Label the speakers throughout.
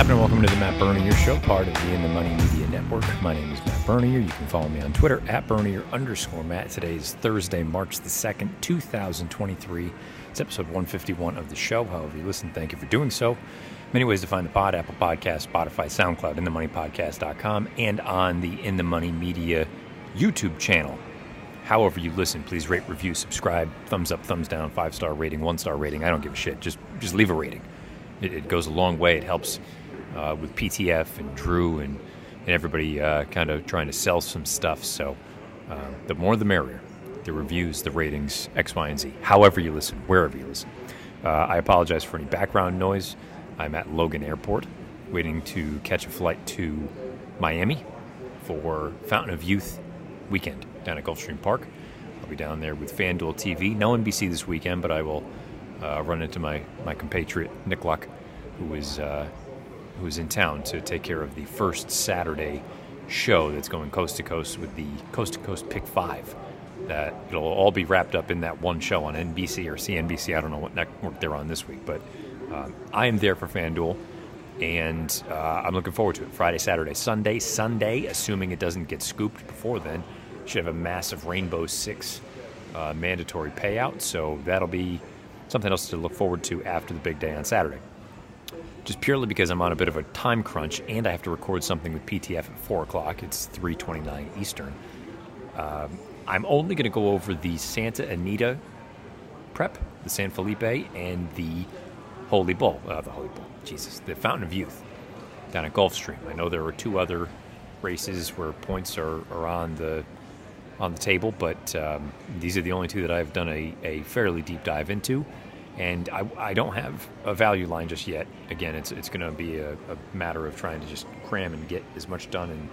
Speaker 1: happening? Welcome to the Matt Bernier Show, part of the In the Money Media Network. My name is Matt Bernier. You can follow me on Twitter at Bernier underscore Matt. Today is Thursday, March the 2nd, 2023. It's episode 151 of the show. However, you listen, thank you for doing so. Many ways to find the pod Apple Podcast, Spotify, SoundCloud, InTheMoneyPodcast.com, and on the In the Money Media YouTube channel. However, you listen, please rate, review, subscribe, thumbs up, thumbs down, five star rating, one star rating. I don't give a shit. Just, just leave a rating. It, it goes a long way. It helps uh, with PTF and Drew and, and everybody uh, kind of trying to sell some stuff. So uh, the more the merrier. The reviews, the ratings, X, Y, and Z. However you listen, wherever you listen. Uh, I apologize for any background noise. I'm at Logan Airport, waiting to catch a flight to Miami for Fountain of Youth weekend down at Gulfstream Park. I'll be down there with FanDuel TV. No NBC this weekend, but I will uh, run into my, my compatriot Nick Luck, who is uh, who is in town to take care of the first Saturday show that's going coast to coast with the Coast to Coast Pick Five. That it'll all be wrapped up in that one show on NBC or CNBC. I don't know what network they're on this week, but um, I am there for FanDuel, and uh, I'm looking forward to it. Friday, Saturday, Sunday. Sunday, assuming it doesn't get scooped before then, should have a massive Rainbow Six uh, mandatory payout. So that'll be something else to look forward to after the big day on Saturday. Just purely because I'm on a bit of a time crunch and I have to record something with PTF at 4 o'clock. It's 3.29 Eastern. Um, I'm only going to go over the Santa Anita prep, the San Felipe, and the Holy Bull. Uh, the Holy Bull, Jesus. The Fountain of Youth down at Gulfstream. I know there are two other races where points are, are on the on the table, but um, these are the only two that I've done a, a fairly deep dive into. And I, I, don't have a value line just yet. Again, it's, it's going to be a, a, matter of trying to just cram and get as much done in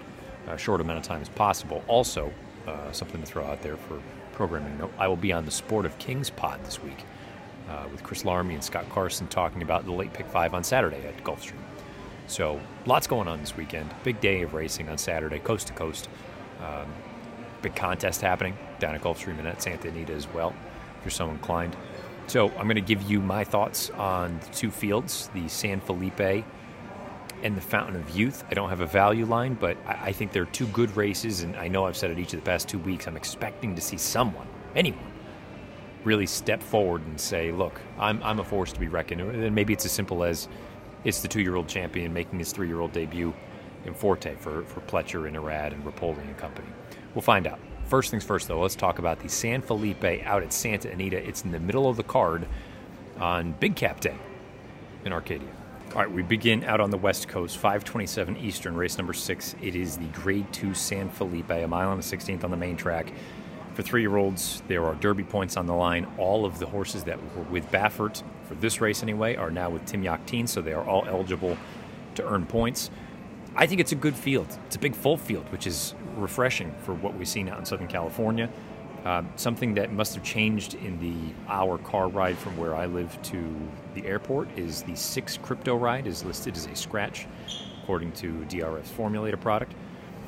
Speaker 1: a short amount of time as possible. Also, uh, something to throw out there for programming I will be on the Sport of Kings pod this week uh, with Chris Larmy and Scott Carson talking about the late pick five on Saturday at Gulfstream. So, lots going on this weekend. Big day of racing on Saturday, coast to coast. Um, big contest happening down at Gulfstream and at Santa Anita as well, if you're so inclined. So I'm going to give you my thoughts on the two fields, the San Felipe and the Fountain of Youth. I don't have a value line, but I think they're two good races, and I know I've said it each of the past two weeks. I'm expecting to see someone, anyone, really step forward and say, "Look, I'm I'm a force to be reckoned." with. And maybe it's as simple as it's the two-year-old champion making his three-year-old debut in Forte for for Pletcher and Irad and Repole and company. We'll find out. First things first, though, let's talk about the San Felipe out at Santa Anita. It's in the middle of the card on Big Cap Day in Arcadia. All right, we begin out on the West Coast, 527 Eastern, race number six. It is the Grade 2 San Felipe, a mile and a 16th on the main track. For three year olds, there are Derby points on the line. All of the horses that were with Baffert for this race anyway are now with Tim Yakteen, so they are all eligible to earn points. I think it's a good field. It's a big full field, which is refreshing for what we've seen out in Southern California. Uh, something that must have changed in the hour car ride from where I live to the airport is the six crypto ride is listed as a scratch, according to DRF's formulator product.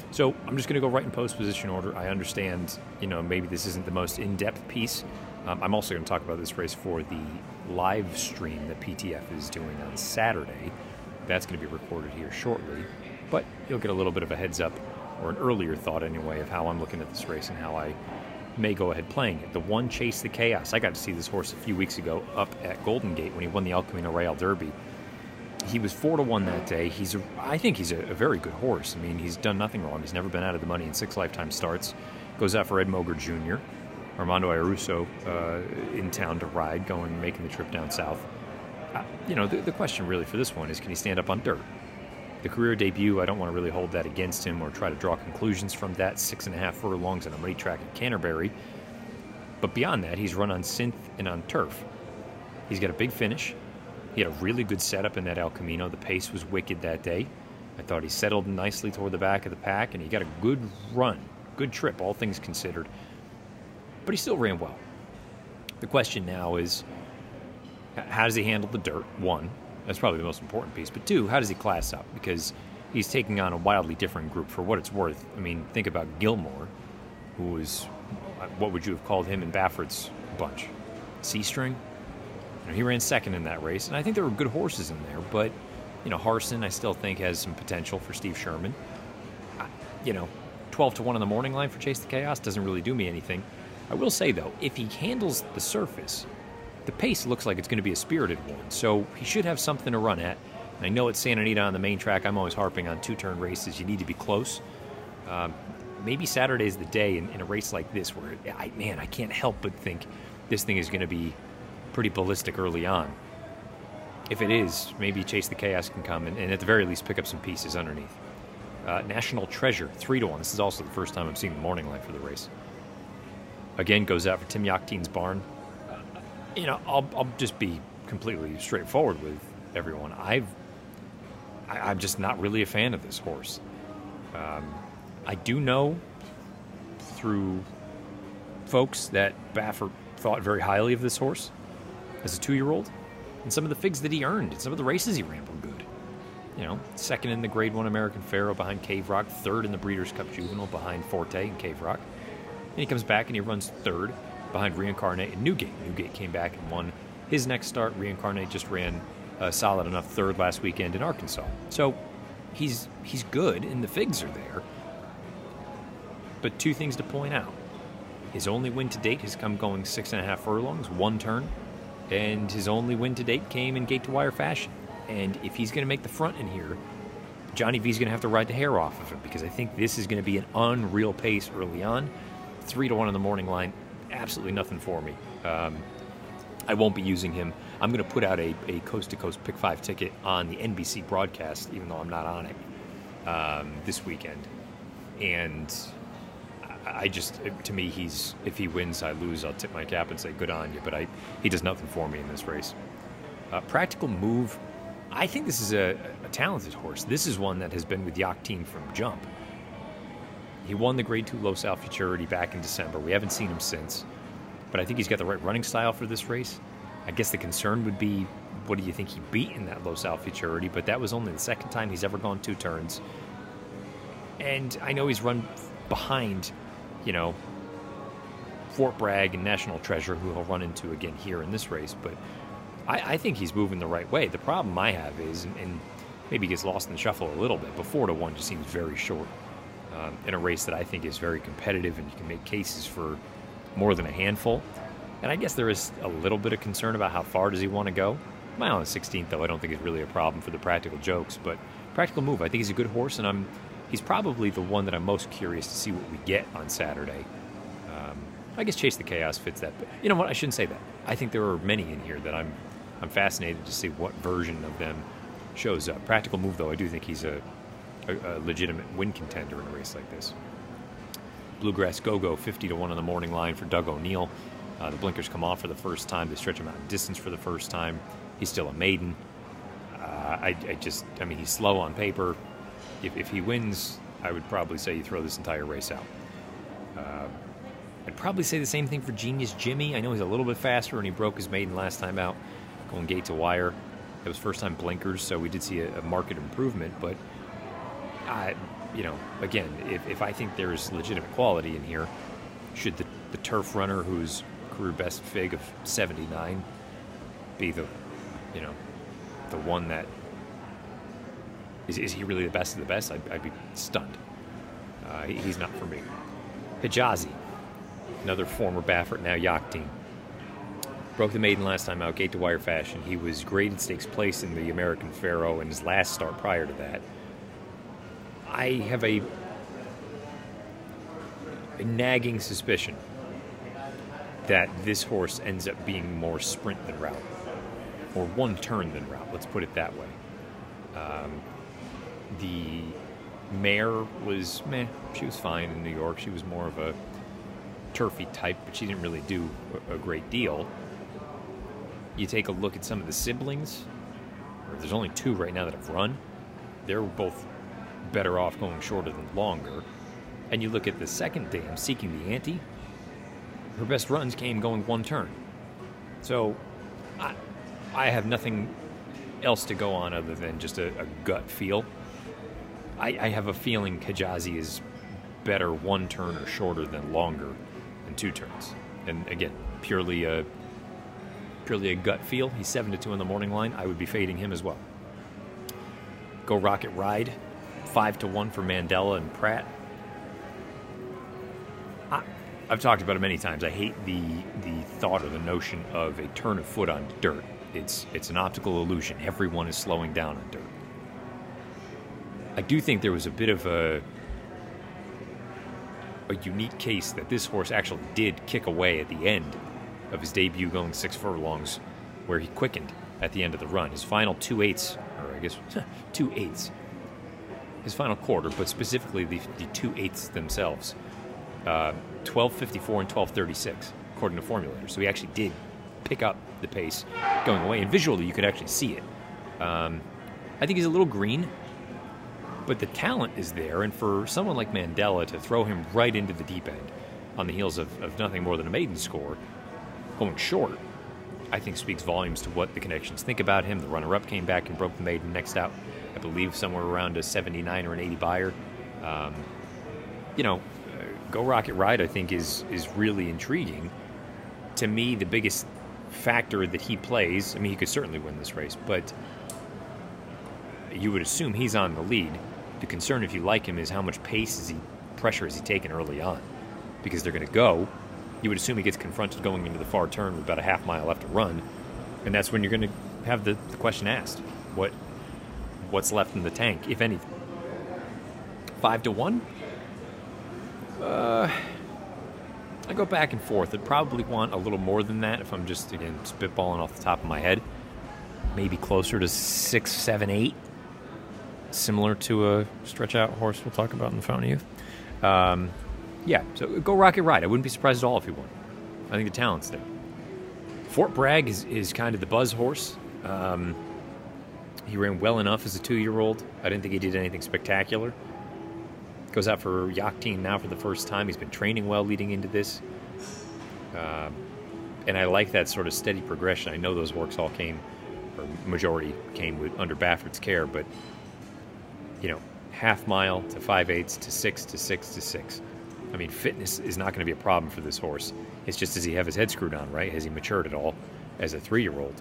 Speaker 1: So I'm just going to go right in post position order. I understand, you know, maybe this isn't the most in-depth piece. Um, I'm also going to talk about this race for the live stream that PTF is doing on Saturday. That's going to be recorded here shortly but you'll get a little bit of a heads up or an earlier thought anyway of how I'm looking at this race and how I may go ahead playing it. The one Chase the Chaos. I got to see this horse a few weeks ago up at Golden Gate when he won the El Camino Real Derby. He was four to one that day. He's, a, I think, he's a, a, very good horse. I mean, he's done nothing wrong. He's never been out of the money in six lifetime starts. Goes out for Ed Moger Jr. Armando Ayuso uh, in town to ride, going making the trip down south. Uh, you know, the, the question really for this one is, can he stand up on dirt? The career debut, I don't want to really hold that against him or try to draw conclusions from that. Six and a half furlongs on a money track at Canterbury. But beyond that, he's run on synth and on turf. He's got a big finish. He had a really good setup in that El Camino. The pace was wicked that day. I thought he settled nicely toward the back of the pack, and he got a good run, good trip, all things considered. But he still ran well. The question now is how does he handle the dirt? One. That's probably the most important piece. But two, how does he class up? Because he's taking on a wildly different group for what it's worth. I mean, think about Gilmore, who was, uh, what would you have called him in Baffert's bunch? C string? You know, he ran second in that race, and I think there were good horses in there, but You know, Harson, I still think has some potential for Steve Sherman. I, you know, 12 to 1 on the morning line for Chase the Chaos doesn't really do me anything. I will say, though, if he handles the surface, the pace looks like it's going to be a spirited one. So he should have something to run at. And I know it's Santa Anita on the main track. I'm always harping on two turn races. You need to be close. Um, maybe Saturday's the day in, in, a race like this where, I, man, I can't help but think this thing is going to be pretty ballistic early on. If it is, maybe Chase the Chaos can come and, and at the very least pick up some pieces underneath. Uh, National Treasure, 3 to 1. This is also the first time I'm seeing the morning line for the race. Again, goes out for Tim Yakteen's barn. You know, I'll, I'll just be completely straightforward with everyone. I've, I, am just not really a fan of this horse. Um, I do know through folks that Baffert thought very highly of this horse as a two year old, and some of the figs that he earned, and some of the races he ran were good. You know, second in the Grade 1 American Pharoah behind Cave Rock, third in the Breeders' Cup Juvenile behind Forte and Cave Rock. And he comes back and he runs third behind Reincarnate and Newgate. Newgate came back and won his next start. Reincarnate just ran a solid enough third last weekend in Arkansas. So he's he's good, and the figs are there. But two things to point out: his only win to date has come going six and a half furlongs, one turn, and his only win to date came in gate to wire fashion. And if he's going to make the front in here, Johnny V's going to have to ride the hair off of him because I think this is going to be an unreal pace early on. Three to one in the morning line, absolutely nothing for me. Um, I won't be using him. I'm going to put out a, a coast to coast pick five ticket on the NBC broadcast, even though I'm not on it um, this weekend. And I just, to me, he's if he wins, I lose. I'll tip my cap and say good on you. But I, he does nothing for me in this race. Uh, practical move. I think this is a, a, talented horse. This is one that has been with Yakteen from jump. He won the Grade Two Los Al Futurity back in December. We haven't seen him since, but I think he's got the right running style for this race. I guess the concern would be, what do you think he beat in that Los Al Futurity? But that was only the second time he's ever gone two turns. And I know he's run behind you know, Fort Bragg and National Treasure, who he'll run into again here in this race. But I, I think he's moving the right way. The problem I have is, and, and maybe gets lost in the shuffle a little bit, but four to one just seems very short um, in a race that I think is very competitive, and you can make cases for more than a handful. And I guess there is a little bit of concern about how far does he want to go. Mile and 16th, though, I don't think is really a problem for the practical jokes. But practical move, I think he's a good horse, and I'm he's probably the one that I'm most curious to see what we get on Saturday. Um, I guess Chase the Chaos fits that, but you know what? I shouldn't say that. I think there are many in here that I'm I'm fascinated to see what version of them shows up. Practical move, though, I do think he's a, a, a legitimate win contender in a race like this. Bluegrass Go Go, 50 to 1 on the morning line for Doug O'Neill. Uh, the blinkers come off for the first time. They stretch him out in distance for the first time. He's still a maiden. Uh, I, I, just, I mean, he's slow on paper if, if he wins, I would probably say you throw this entire race out. Uh, I'd probably say the same thing for Genius Jimmy. I know he's a little bit faster, and he broke his maiden last time out, going gate to wire. It was first time blinkers, so we did see a, a market improvement. But I, you know, again, if, if I think there's legitimate quality in here, should the, the turf runner whose career best fig of 79 be the, you know, the one that is, is he really the best of the best? I'd, I'd be stunned. Uh, he, he's not for me. Hejazi, another former Baffert, now Yakteen. Broke the maiden last time out, gate to wire fashion. He was graded stakes place in the American Pharoah in his last start prior to that. I have a, a nagging suspicion that this horse ends up being more sprint than route, or one turn than route. Let's put it that way. Um, the mare was meh. She was fine in New York. She was more of a turfy type, but she didn't really do a, a great deal. You take a look at some of the siblings. There's only two right now that have run. They're both better off going shorter than longer. And you look at the second dam, Seeking the Ante. Her best runs came going one turn. So I, I have nothing else to go on other than just a, a gut feel. I, I have a feeling Hejazi is better one turn or shorter than longer than two turns. And again, purely a purely a gut feel. He's seven to two in the morning line. I would be fading him as well. Go Rocket Ride, five to one for Mandella and Prat. I, I've talked about it many times. I hate the the thought or the notion of a turn of foot on dirt. It's it's an optical illusion. Everyone is slowing down on dirt. I do think there was a bit of a a unique case that this horse actually did kick away at the end of his debut going six furlongs, where he quickened at the end of the run. His final two eighths, or I guess two eighths, his final quarter, but specifically the, the two eighths themselves, uh, 1254 and 1236, according to Formulator. So he actually did pick up the pace going away, and visually you could actually see it. Um, I think he's a little green, but the talent is there, and for someone like Mandella to throw him right into the deep end on the heels of, of nothing more than a maiden score, going short, I think speaks volumes to what the connections think about him. The runner up came back and broke the maiden next out, I believe, somewhere around a 79 or an 80 Beyer. Um, you know, Go Rocket Ride, I think, is, is really intriguing. To me, the biggest factor that he plays, I mean, he could certainly win this race, but you would assume he's on the lead. The concern, if you like him, is how much pace is he, pressure is he taking early on? Because they're going to go. You would assume he gets confronted going into the far turn with about a half mile left to run, and that's when you're going to have the, the question asked: what what's left in the tank, if anything? Five to one. Uh, I go back and forth. I'd probably want a little more than that if I'm just again spitballing off the top of my head. Maybe closer to six, seven, eight similar to a stretch out horse we'll talk about in the Fountain of Youth. Um, yeah, so go Rocket Ride. I wouldn't be surprised at all if he won. I think the talent's there. Fort Bragg is, is kind of the buzz horse. Um, he ran well enough as a two year old. I didn't think he did anything spectacular. Goes out for Yakteen now for the first time. He's been training well leading into this. Uh, and I like that sort of steady progression. I know those works all came, or majority came with under Baffert's care, but you know, half mile to five eighths to six to six to six. I mean, fitness is not going to be a problem for this horse. It's just does he have his head screwed on, right? Has he matured at all as a three year old?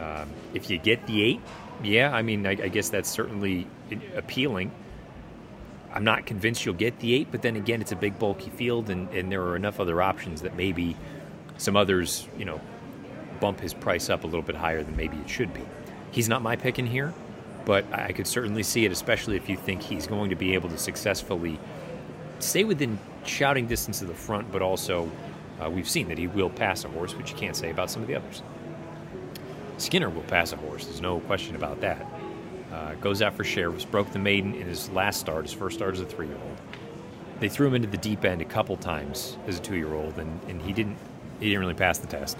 Speaker 1: Um, if you get the eight, yeah, I mean, I, I, guess that's certainly appealing. I'm not convinced you'll get the eight, but then again, it's a big, bulky field, and, and there are enough other options that maybe some others, you know, bump his price up a little bit higher than maybe it should be. He's not my pick in here but I could certainly see it, especially if you think he's going to be able to successfully stay within shouting distance of the front, but also uh, we've seen that he will pass a horse, which you can't say about some of the others. Skinner will pass a horse, there's no question about that. Uh, goes out for Shirreffs, broke the maiden in his last start, his first start as a three year old. They threw him into the deep end a couple times as a two year old, and, and he didn't he didn't really pass the test.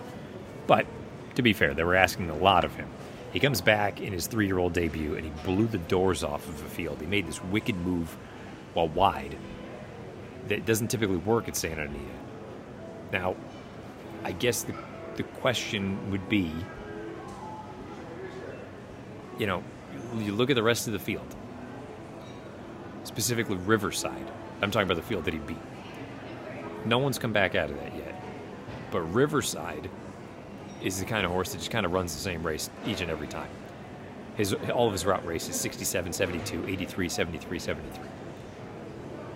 Speaker 1: But to be fair, they were asking a lot of him. He comes back in his three year old debut and he blew the doors off of the field. He made this wicked move while wide that doesn't typically work at Santa Anita. Now, I guess the, the question would be you know, you look at the rest of the field, specifically Riverside. I'm talking about the field that he beat. No one's come back out of that yet. But Riverside is the kind of horse that just kind of runs the same race each and every time. His, all of his route races 67, 72, 83, 73, 73.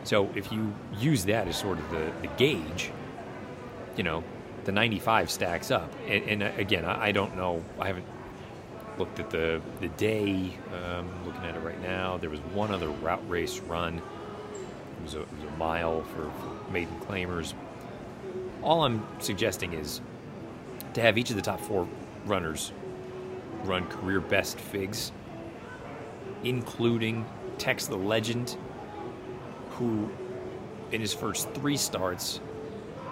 Speaker 1: So if you use that as sort of the, the gauge, you know, the 95 stacks up. And, and uh, again, I, I, don't know. I haven't looked at the, the day. Um, looking at it right now. There was one other route race run. It was a, it was a mile for, for maiden claimers. All I'm suggesting is to have each of the top four runners run career best figs, including Tex the Legend, who in his first three starts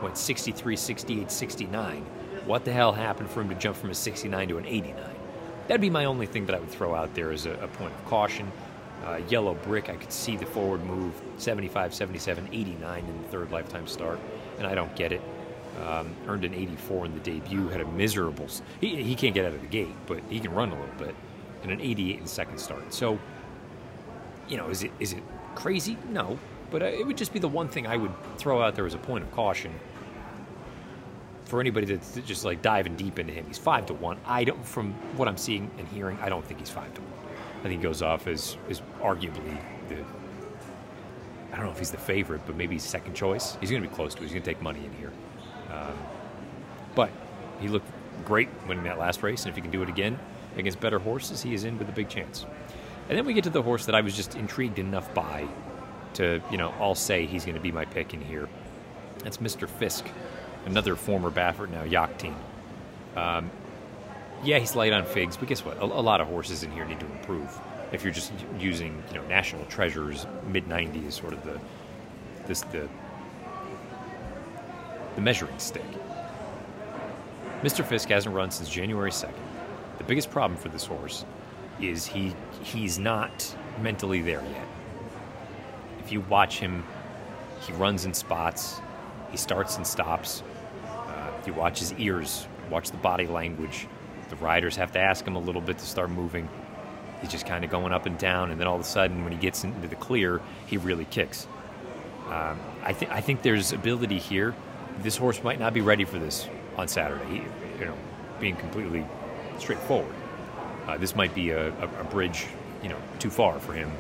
Speaker 1: went 63, 68, 69. What the hell happened for him to jump from a 69 to an 89? That'd be my only thing that I would throw out there as a, a point of caution. Uh, yellow brick, I could see the forward move 75, 77, 89 in the third lifetime start, and I don't get it. Um, earned an 84 in the debut, had a miserable. He, he can't get out of the gate, but he can run a little bit, and an 88 in the second start. So, you know, is it is it crazy? No, but uh, it would just be the one thing I would throw out there as a point of caution for anybody that's just like diving deep into him. He's five to one. I don't, from what I'm seeing and hearing, I don't think he's five to one. I think he goes off as is arguably the. I don't know if he's the favorite, but maybe second choice. He's going to be close to it. He's going to take money in here. Um, but he looked great winning that last race, and if he can do it again against better horses, he is in with a big chance. And then we get to the horse that I was just intrigued enough by to, you know, I'll say he's going to be my pick in here. That's Mr. Fisk, another former Baffert, now Yakteen. Um, yeah, he's light on figs, but guess what? A, a, lot of horses in here need to improve. If you're just using, you know, National Treasures mid '90s, sort of the this the the measuring stick. Mr. Fisk hasn't run since January 2nd. The biggest problem for this horse is he he's not mentally there yet. If you watch him, he runs in spots, he starts and stops. You watch his ears, watch the body language. The riders have to ask him a little bit to start moving. He's just kind of going up and down, and then all of a sudden, when he gets into the clear, he really kicks. Um, I think I think there's ability here. This horse might not be ready for this on Saturday. He, you know, being completely straightforward, uh, this might be a, a, a bridge, you know, too far for him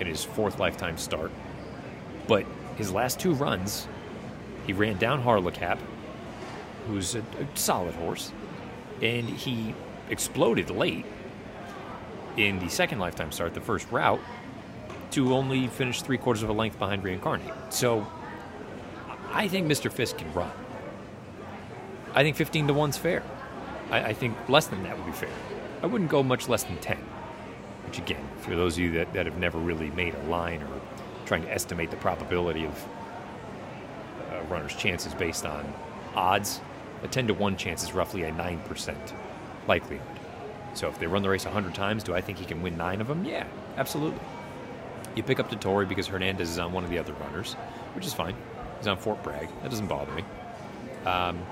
Speaker 1: in his fourth lifetime start. But his last two runs, he ran down Harlocap, who's a, a solid horse, and he exploded late in the second lifetime start, the first route, to only finish three quarters of a length behind Reincarnate. So I think Mr. Fisk can run. I think 15 to 1's fair. I, I, think less than that would be fair. I wouldn't go much less than 10. Which, again, for those of you that, that have never really made a line or trying to estimate the probability of a runner's chances based on odds, a 10 to 1 chance is roughly a 9% likelihood. So if they run the race 100 times, do I think he can win nine of them? Yeah, absolutely. You pick up Dettori because Hernandez is on one of the other runners, which is fine. He's on Fort Bragg. That doesn't bother me. Um,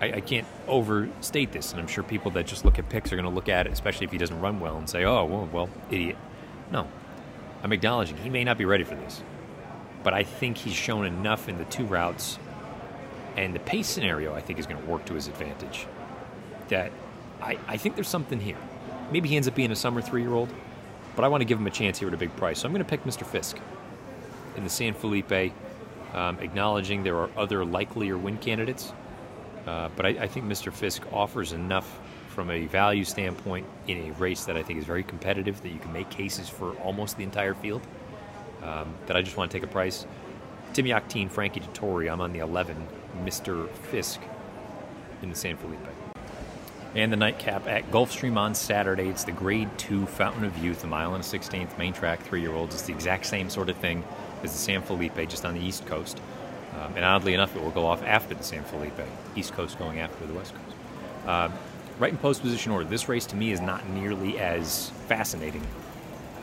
Speaker 1: I, I, can't overstate this, and I'm sure people that just look at picks are going to look at it, especially if he doesn't run well, and say, "Oh, well, well, idiot." No, I'm acknowledging he may not be ready for this, but I think he's shown enough in the two routes, and the pace scenario I think is going to work to his advantage. That I, I think there's something here. Maybe he ends up being a summer three-year-old, but I want to give him a chance here at a big price, so I'm going to pick Mr. Fisk in the San Felipe, um, acknowledging there are other likelier win candidates. Uh, but I, I, think Mr. Fisk offers enough from a value standpoint in a race that I think is very competitive that you can make cases for almost the entire field. Um, that I just want to take a price. Tim Yakteen, Frankie Dettori, I'm on the 11, Mr. Fisk in the San Felipe. And the nightcap at Gulfstream on Saturday. It's the Grade 2 Fountain of Youth, a mile and a 16th main track, three year olds. It's the exact same sort of thing as the San Felipe, just on the East Coast. Um, and oddly enough, it will go off after the San Felipe, East Coast going after the West Coast. Uh, right in post position order. This race to me is not nearly as fascinating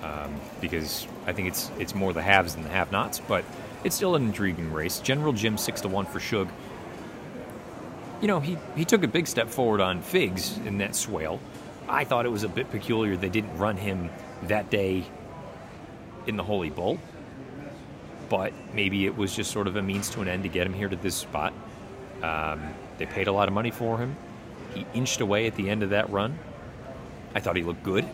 Speaker 1: um, because I think it's it's more the haves than the have-nots, but it's still an intriguing race. General Jim six to one for Shug. You know, he he took a big step forward on Figs in that swale. I thought it was a bit peculiar they didn't run him that day in the Holy Bull but maybe it was just sort of a means to an end to get him here to this spot. Um, they paid a lot of money for him. He inched away at the end of that run. I thought he looked good.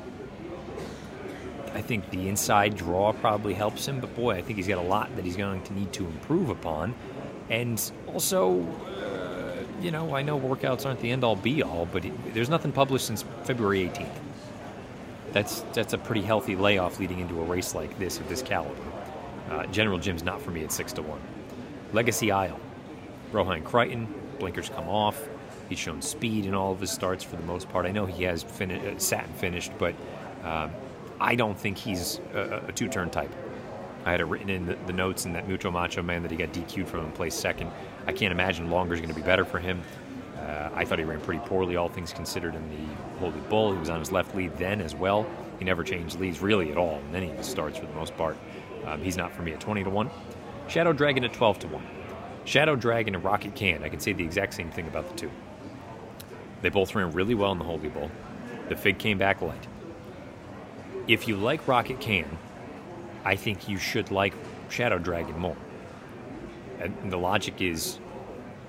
Speaker 1: I think the inside draw probably helps him, but boy, I think he's got a lot that he's going to need to improve upon. And also, uh, you know, I know workouts aren't the end all be all, but it, there's nothing published since February 18th. That's that's a pretty healthy layoff leading into a race like this of this caliber. Uh, General Jim's not for me at 6 to 1. Legacy Isle. Rohan Crichton, blinkers come off. He's shown speed in all of his starts for the most part. I know he has fin- uh, sat and finished, but um, I don't think he's a, a two turn type. I had it written in the, the, notes in that Mucho Macho man that he got DQ'd from and placed second. I can't imagine longer is going to be better for him. Uh, I thought he ran pretty poorly, all things considered, in the Holy Bull. He was on his left lead then as well. He never changed leads really at all in any of his starts for the most part. Um, he's not for me at 20 to 1. Shadow Dragon at 12 to 1. Shadow Dragon and Rocket Can, I can say the exact same thing about the two. They both ran really well in the Holy Bull. The Fig came back light. If you like Rocket Can, I think you should like Shadow Dragon more. And the logic is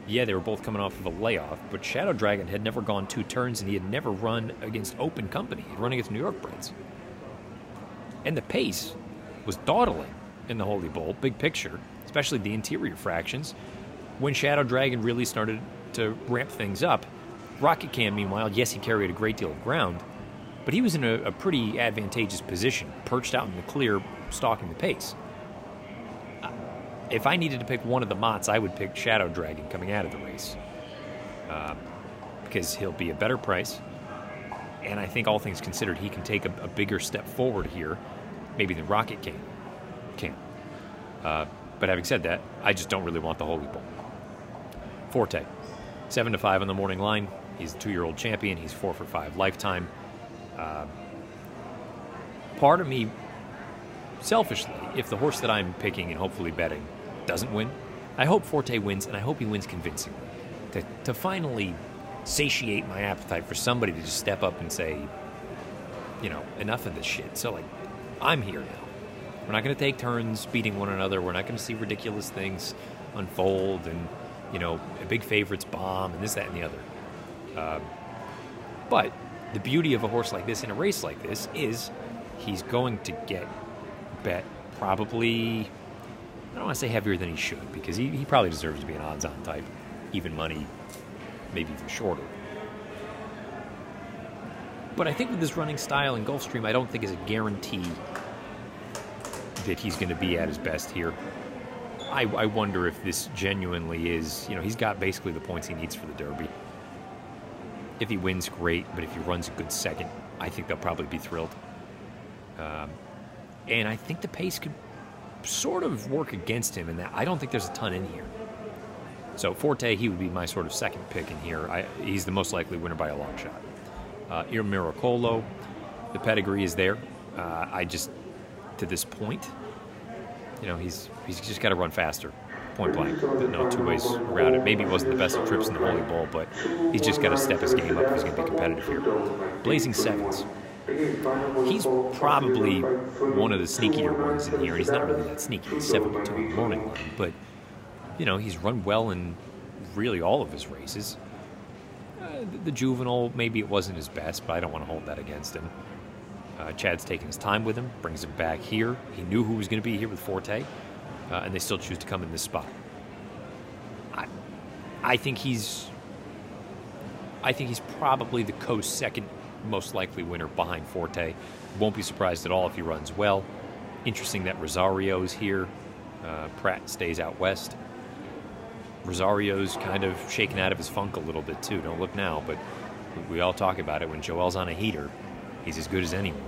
Speaker 1: yeah, they were both coming off of a layoff, but Shadow Dragon had never gone two turns and he had never run against open company. He'd run against New York breds. And the pace was dawdling in the Holy Bull, big picture, especially the interior fractions. When Shadow Dragon really started to ramp things up, Rocket Can, meanwhile, yes, he carried a great deal of ground, but he was in a, a pretty advantageous position, perched out in the clear, stalking the pace if I needed to pick one of the Motts, I would pick Shadow Dragon coming out of the race uh, because he'll be a better price. And I think all things considered, he can take a, a bigger step forward here, maybe than Rocket can. Can. Uh, but having said that, I just don't really want the Holy Bull. Forte, seven to five on the morning line. He's a two-year-old champion. He's four for five lifetime. Uh, part of me, selfishly, if the horse that I'm picking and hopefully betting doesn't win. I hope Forte wins, and I hope he wins convincingly. To, to finally satiate my appetite for somebody to just step up and say, you know, enough of this shit. So, like, I'm here now. We're not going to take turns beating one another. We're not going to see ridiculous things unfold and, you know, a big favorites bomb and this, that, and the other. Uh, but the beauty of a horse like this in a race like this is he's going to get bet probably I don't want to say heavier than he should because he, he probably deserves to be an odds on type, even money, maybe even shorter. But I think with his running style in Gulfstream, I don't think is a guarantee that he's going to be at his best here. I, I wonder if this genuinely is, you know, he's got basically the points he needs for the Derby. If he wins, great, but if he runs a good second, I think they'll probably be thrilled. Um, and I think the pace could sort of work against him in that I don't think there's a ton in here. So Forte, he would be my sort of second pick in here. I, he's the most likely winner by a long shot. Uh, Il Miracolo, the pedigree is there. Uh, I just, to this point, you know, he's he's just got to run faster, point blank. No two ways around it. Maybe he wasn't the best of trips in the Holy Bull, but he's just got to step his game up if he's going to be competitive here. Blazing Sevens. He's probably one of the sneakier ones in here. He's not really that sneaky. He's 7 to 2 in the morning line, but, you know, he's run well in really all of his races. Uh, the, the, juvenile, maybe it wasn't his best, but I don't want to hold that against him. Uh, Chad's taking his time with him, brings him back here. He knew who was going to be here with Forte, uh, and they still choose to come in this spot. I, I think he's, I think he's probably the co second most likely winner behind Forte. Won't be surprised at all if he runs well. Interesting that Rosario's here. Uh, Prat stays out west. Rosario's kind of shaken out of his funk a little bit too. Don't look now, but we all talk about it. When Joel's on a heater, he's as good as anyone.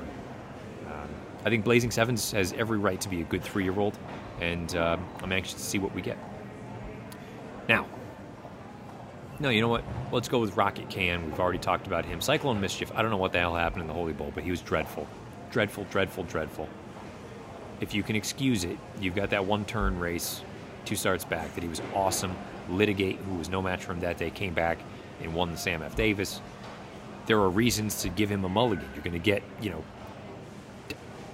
Speaker 1: Um, I think Blazing Sevens has every right to be a good three-year-old, and uh, I'm anxious to see what we get. Now, no, you know what? Let's go with Rocket Can. We've already talked about him. Cyclone Mischief. I don't know what the hell happened in the Holy Bull, but he was dreadful. Dreadful, dreadful, dreadful. If you can excuse it, you've got that one turn race, two starts back, that he was awesome. Litigate, who was no match for him that day, came back and won the Sam F. Davis. There are reasons to give him a mulligan. You're going to get, you know,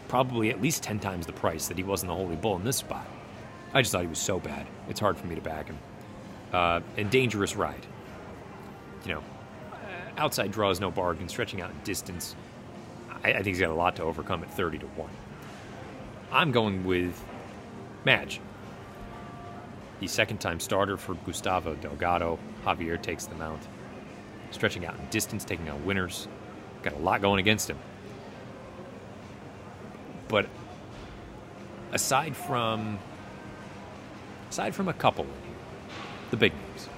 Speaker 1: probably at least 10 times the price that he was in the Holy Bull in this spot. I just thought he was so bad. It's hard for me to back him. Uh, and dangerous ride you know, outside draws no bargain, stretching out in distance. I, I, think he's got a lot to overcome at 30 to 1. I'm going with Mage. The second time starter for Gustavo Delgado. Javier takes the mount. Stretching out in distance, taking on winners. Got a lot going against him. But aside from aside from a couple in here, the big names.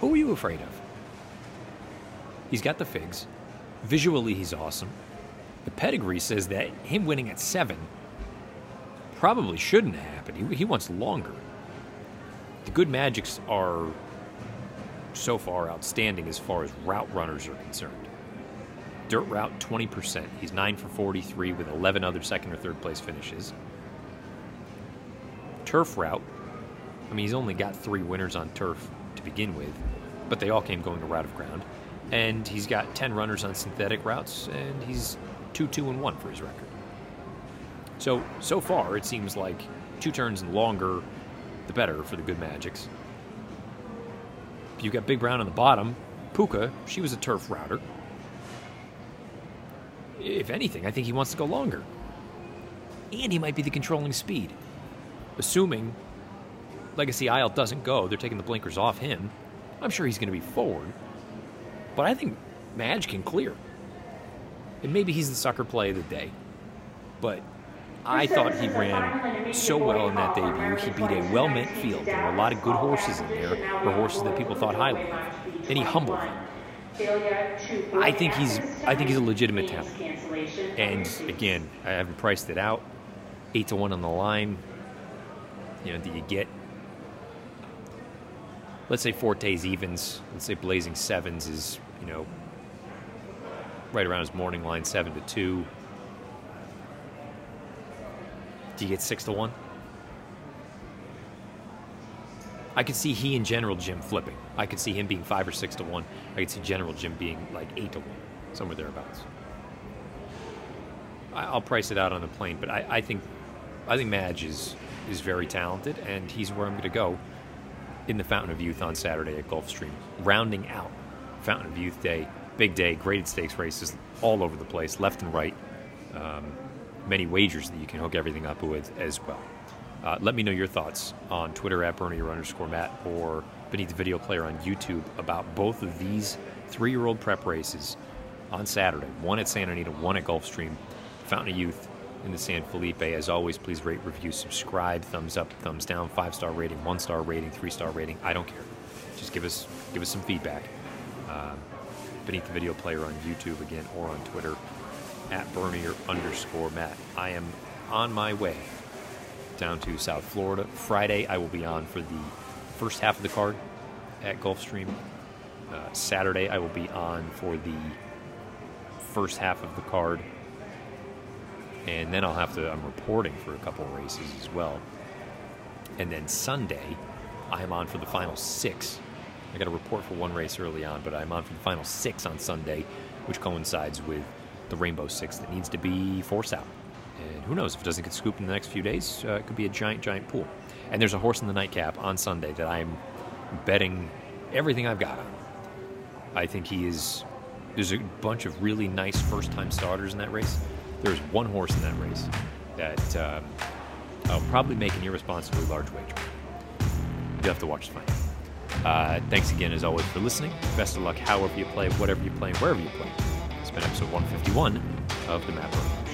Speaker 1: Who are you afraid of? He's got the figs. Visually, he's awesome. The pedigree says that him winning at seven probably shouldn't have happened. He, he wants longer. The good magics are so far outstanding as far as route runners are concerned. Dirt route, 20%. He's 9 for 43 with 11 other second or third place finishes. Turf route, I mean, he's only got three winners on turf to begin with, but they all came going a route of ground. And he's got 10 runners on synthetic routes, and he's 2 2 and 1 for his record. So, so far, it seems like two turns and longer, the better for the good Magics. You've got Big Brown on the bottom. Puca, she was a turf router. If anything, I think he wants to go longer. And he might be the controlling speed. Assuming Legacy Isle doesn't go, they're taking the blinkers off him. I'm sure he's going to be forward. But I think Mage can clear. And maybe he's the sucker play of the day. But I thought he ran so well in that debut. He beat a well meant field. There were a lot of good horses in there, or horses that people thought highly of. And he humbled them. I think he's I think he's a legitimate talent. And again, I haven't priced it out. Eight to one on the line. You know, do you get let's say Forte's evens, let's say Blazing Sevens is, you know, right around his morning line, seven to two. Do you get six to one? I could see he and General Jim flipping. I could see him being five or six to one. I could see General Jim being like eight to one, somewhere thereabouts. I'll price it out on the plane, but I, I think I think Mage is is very talented, and he's where I'm going to go in the Fountain of Youth on Saturday at Gulfstream, rounding out Fountain of Youth Day. Big day, graded stakes races all over the place, left and right. Um, many wagers that you can hook everything up with as well. Uh, let me know your thoughts on Twitter at Bernier underscore Matt or beneath the video player on YouTube about both of these three year old prep races on Saturday. One at Santa Anita, one at Gulfstream. Fountain of Youth in the San Felipe. As always, please rate, review, subscribe, thumbs up, thumbs down, five star rating, one star rating, three star rating. I don't care. Just give us give us some feedback. Uh, beneath the video player on YouTube again or on Twitter at Bernier underscore Matt. I am on my way down to South Florida. Friday, I will be on for the first half of the card at Gulfstream. Uh, Saturday, I will be on for the first half of the card and then I'll have to. I'm reporting for a couple of races as well, and then Sunday, I'm on for the final six. I got to report for one race early on, but I'm on for the final six on Sunday, which coincides with the Rainbow Six that needs to be forced out. And who knows if it doesn't get scooped in the next few days? Uh, it could be a giant, giant pool. And there's a horse in the nightcap on Sunday that I'm betting everything I've got on. I think he is. There's a bunch of really nice first-time starters in that race. There's one horse in that race that um, I'll probably make an irresponsibly large wager. You'll have to watch the fight. Uh, thanks again, as always, for listening. Best of luck, however you play, whatever you play, wherever you play. It's been episode 151 of the Matt Bernier